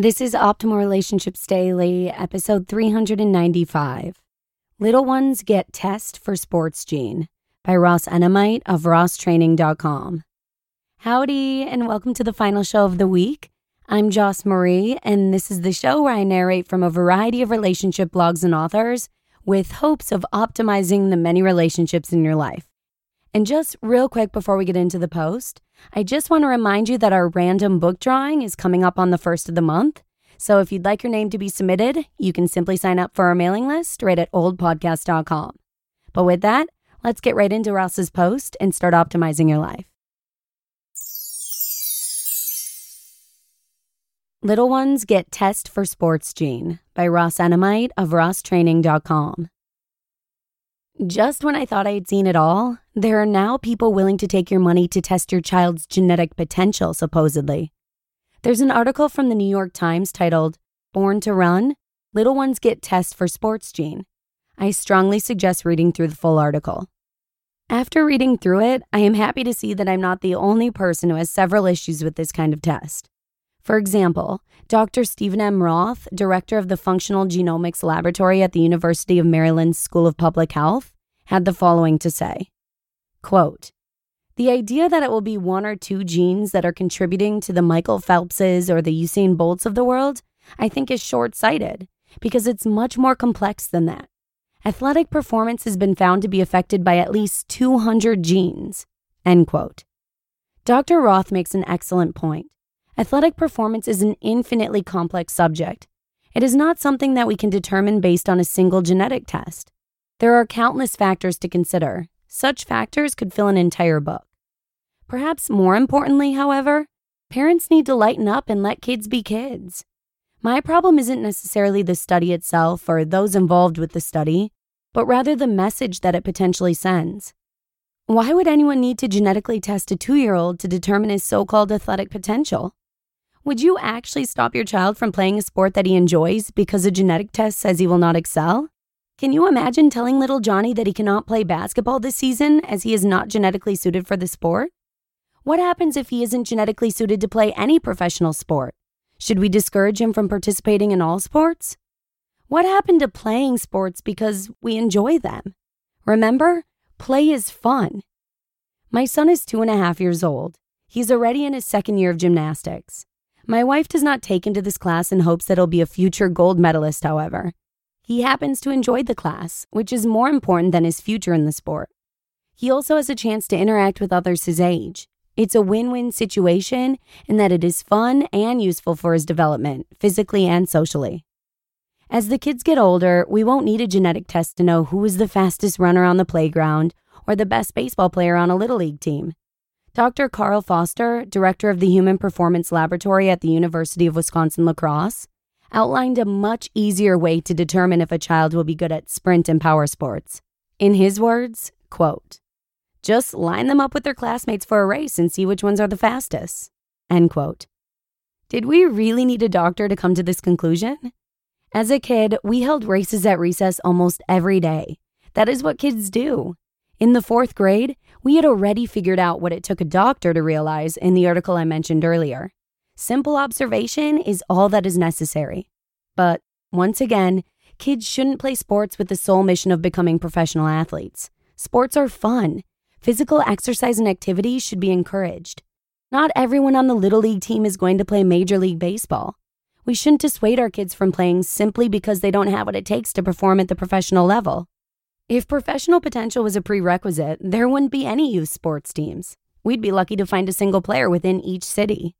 This is Optimal Relationships Daily, episode 395. Little Ones Get Test for Sports Gene by Ross Enamait of rosstraining.com. Howdy, and welcome to the final show of the week. I'm Joss Marie, and this is the show where I narrate from a variety of relationship blogs and authors with hopes of optimizing the many relationships in your life. And just real quick before we get into the post, I just want to remind you that our random book drawing is coming up on the first of the month. So if you'd like your name to be submitted, you can simply sign up for our mailing list right at oldpodcast.com. But with that, let's get right into Ross's post and start optimizing your life. Little Ones Get Test for Sports Gene by Ross Enamait of rosstraining.com. Just when I thought I had seen it all, there are now people willing to take your money to test your child's genetic potential, supposedly. There's an article from the New York Times titled, Born to Run Little Ones Get Test for Sports Gene. I strongly suggest reading through the full article. After reading through it, I am happy to see that I'm not the only person who has several issues with this kind of test. For example, Dr. Stephen M. Roth, director of the Functional Genomics Laboratory at the University of Maryland School of Public Health, had the following to say Quote, the idea that it will be one or two genes that are contributing to the Michael Phelpses or the Usain Bolts of the world, I think is short sighted because it's much more complex than that. Athletic performance has been found to be affected by at least 200 genes. End quote. Dr. Roth makes an excellent point. Athletic performance is an infinitely complex subject. It is not something that we can determine based on a single genetic test. There are countless factors to consider. Such factors could fill an entire book. Perhaps more importantly, however, parents need to lighten up and let kids be kids. My problem isn't necessarily the study itself or those involved with the study, but rather the message that it potentially sends. Why would anyone need to genetically test a two year old to determine his so called athletic potential? Would you actually stop your child from playing a sport that he enjoys because a genetic test says he will not excel? Can you imagine telling little Johnny that he cannot play basketball this season as he is not genetically suited for the sport? What happens if he isn't genetically suited to play any professional sport? Should we discourage him from participating in all sports? What happened to playing sports because we enjoy them? Remember, play is fun. My son is two and a half years old. He's already in his second year of gymnastics. My wife does not take him to this class in hopes that he'll be a future gold medalist, however. He happens to enjoy the class, which is more important than his future in the sport. He also has a chance to interact with others his age. It's a win win situation in that it is fun and useful for his development, physically and socially. As the kids get older, we won't need a genetic test to know who is the fastest runner on the playground or the best baseball player on a Little League team. Dr. Carl Foster, director of the Human Performance Laboratory at the University of Wisconsin La Crosse, outlined a much easier way to determine if a child will be good at sprint and power sports. In his words, quote, just line them up with their classmates for a race and see which ones are the fastest. End quote. Did we really need a doctor to come to this conclusion? As a kid, we held races at recess almost every day. That is what kids do. In the fourth grade, we had already figured out what it took a doctor to realize in the article I mentioned earlier. Simple observation is all that is necessary. But once again, kids shouldn't play sports with the sole mission of becoming professional athletes. Sports are fun. Physical exercise and activity should be encouraged. Not everyone on the Little League team is going to play Major League Baseball. We shouldn't dissuade our kids from playing simply because they don't have what it takes to perform at the professional level. If professional potential was a prerequisite, there wouldn't be any youth sports teams. We'd be lucky to find a single player within each city.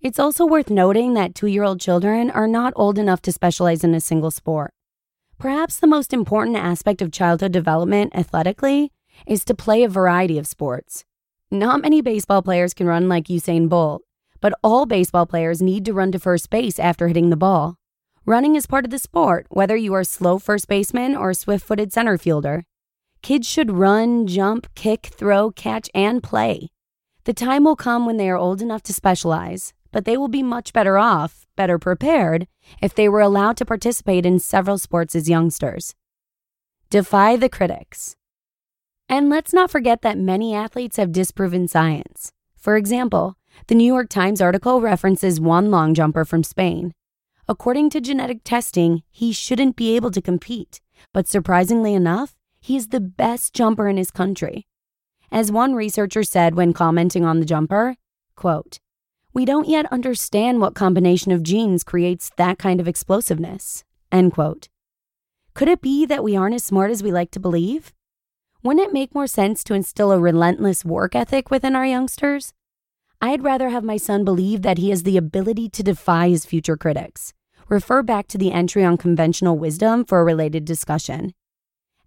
It's also worth noting that two year old children are not old enough to specialize in a single sport. Perhaps the most important aspect of childhood development athletically is to play a variety of sports. Not many baseball players can run like Usain Bolt, but all baseball players need to run to first base after hitting the ball. Running is part of the sport, whether you are slow first baseman or swift footed center fielder. Kids should run, jump, kick, throw, catch, and play. The time will come when they are old enough to specialize, but they will be much better off, better prepared, if they were allowed to participate in several sports as youngsters. Defy the critics. And let's not forget that many athletes have disproven science. For example, the New York Times article references one long jumper from Spain According to genetic testing, he shouldn't be able to compete. But surprisingly enough, he is the best jumper in his country. As one researcher said when commenting on the jumper, quote, we don't yet understand what combination of genes creates that kind of explosiveness. End quote. Could it be that we aren't as smart as we like to believe? Wouldn't it make more sense to instill a relentless work ethic within our youngsters? I'd rather have my son believe that he has the ability to defy his future critics. Refer back to the entry on conventional wisdom for a related discussion.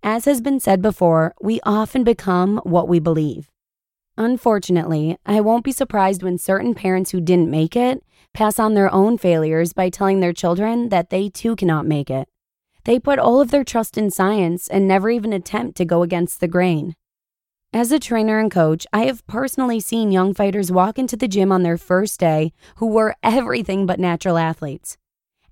As has been said before, we often become what we believe. Unfortunately, I won't be surprised when certain parents who didn't make it pass on their own failures by telling their children that they too cannot make it. They put all of their trust in science and never even attempt to go against the grain. As a trainer and coach, I have personally seen young fighters walk into the gym on their first day who were everything but natural athletes.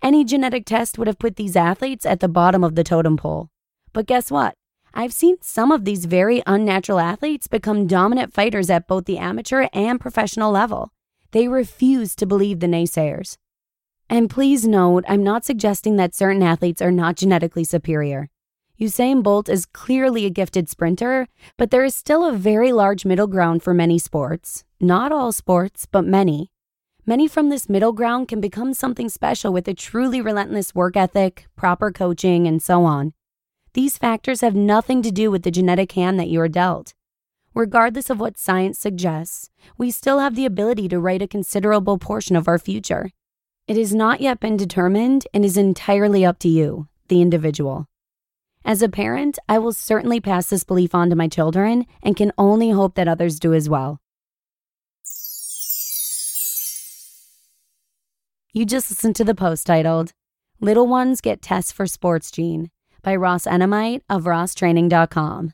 Any genetic test would have put these athletes at the bottom of the totem pole. But guess what? I've seen some of these very unnatural athletes become dominant fighters at both the amateur and professional level. They refuse to believe the naysayers. And please note, I'm not suggesting that certain athletes are not genetically superior. Usain Bolt is clearly a gifted sprinter, but there is still a very large middle ground for many sports. Not all sports, but many. Many from this middle ground can become something special with a truly relentless work ethic, proper coaching, and so on. These factors have nothing to do with the genetic hand that you are dealt. Regardless of what science suggests, we still have the ability to write a considerable portion of our future. It has not yet been determined and is entirely up to you, the individual. As a parent, I will certainly pass this belief on to my children and can only hope that others do as well. You just listened to the post titled, Little Ones Get Tests for Sports Gene by Ross Enamait of RossTraining.com.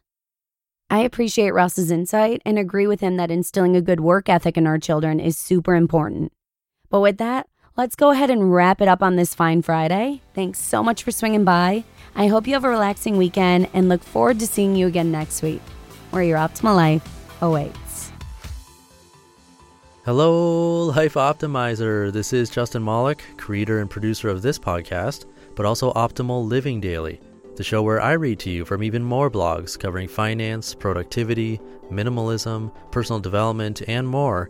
I appreciate Ross's insight and agree with him that instilling a good work ethic in our children is super important. But with that, let's go ahead and wrap it up on this fine Friday. Thanks so much for swinging by. I hope you have a relaxing weekend and look forward to seeing you again next week, where your optimal life awaits. Hello, Life Optimizer. This is Justin Malik, creator and producer of this podcast, but also Optimal Living Daily the show where I read to you from even more blogs covering finance, productivity, minimalism, personal development, and more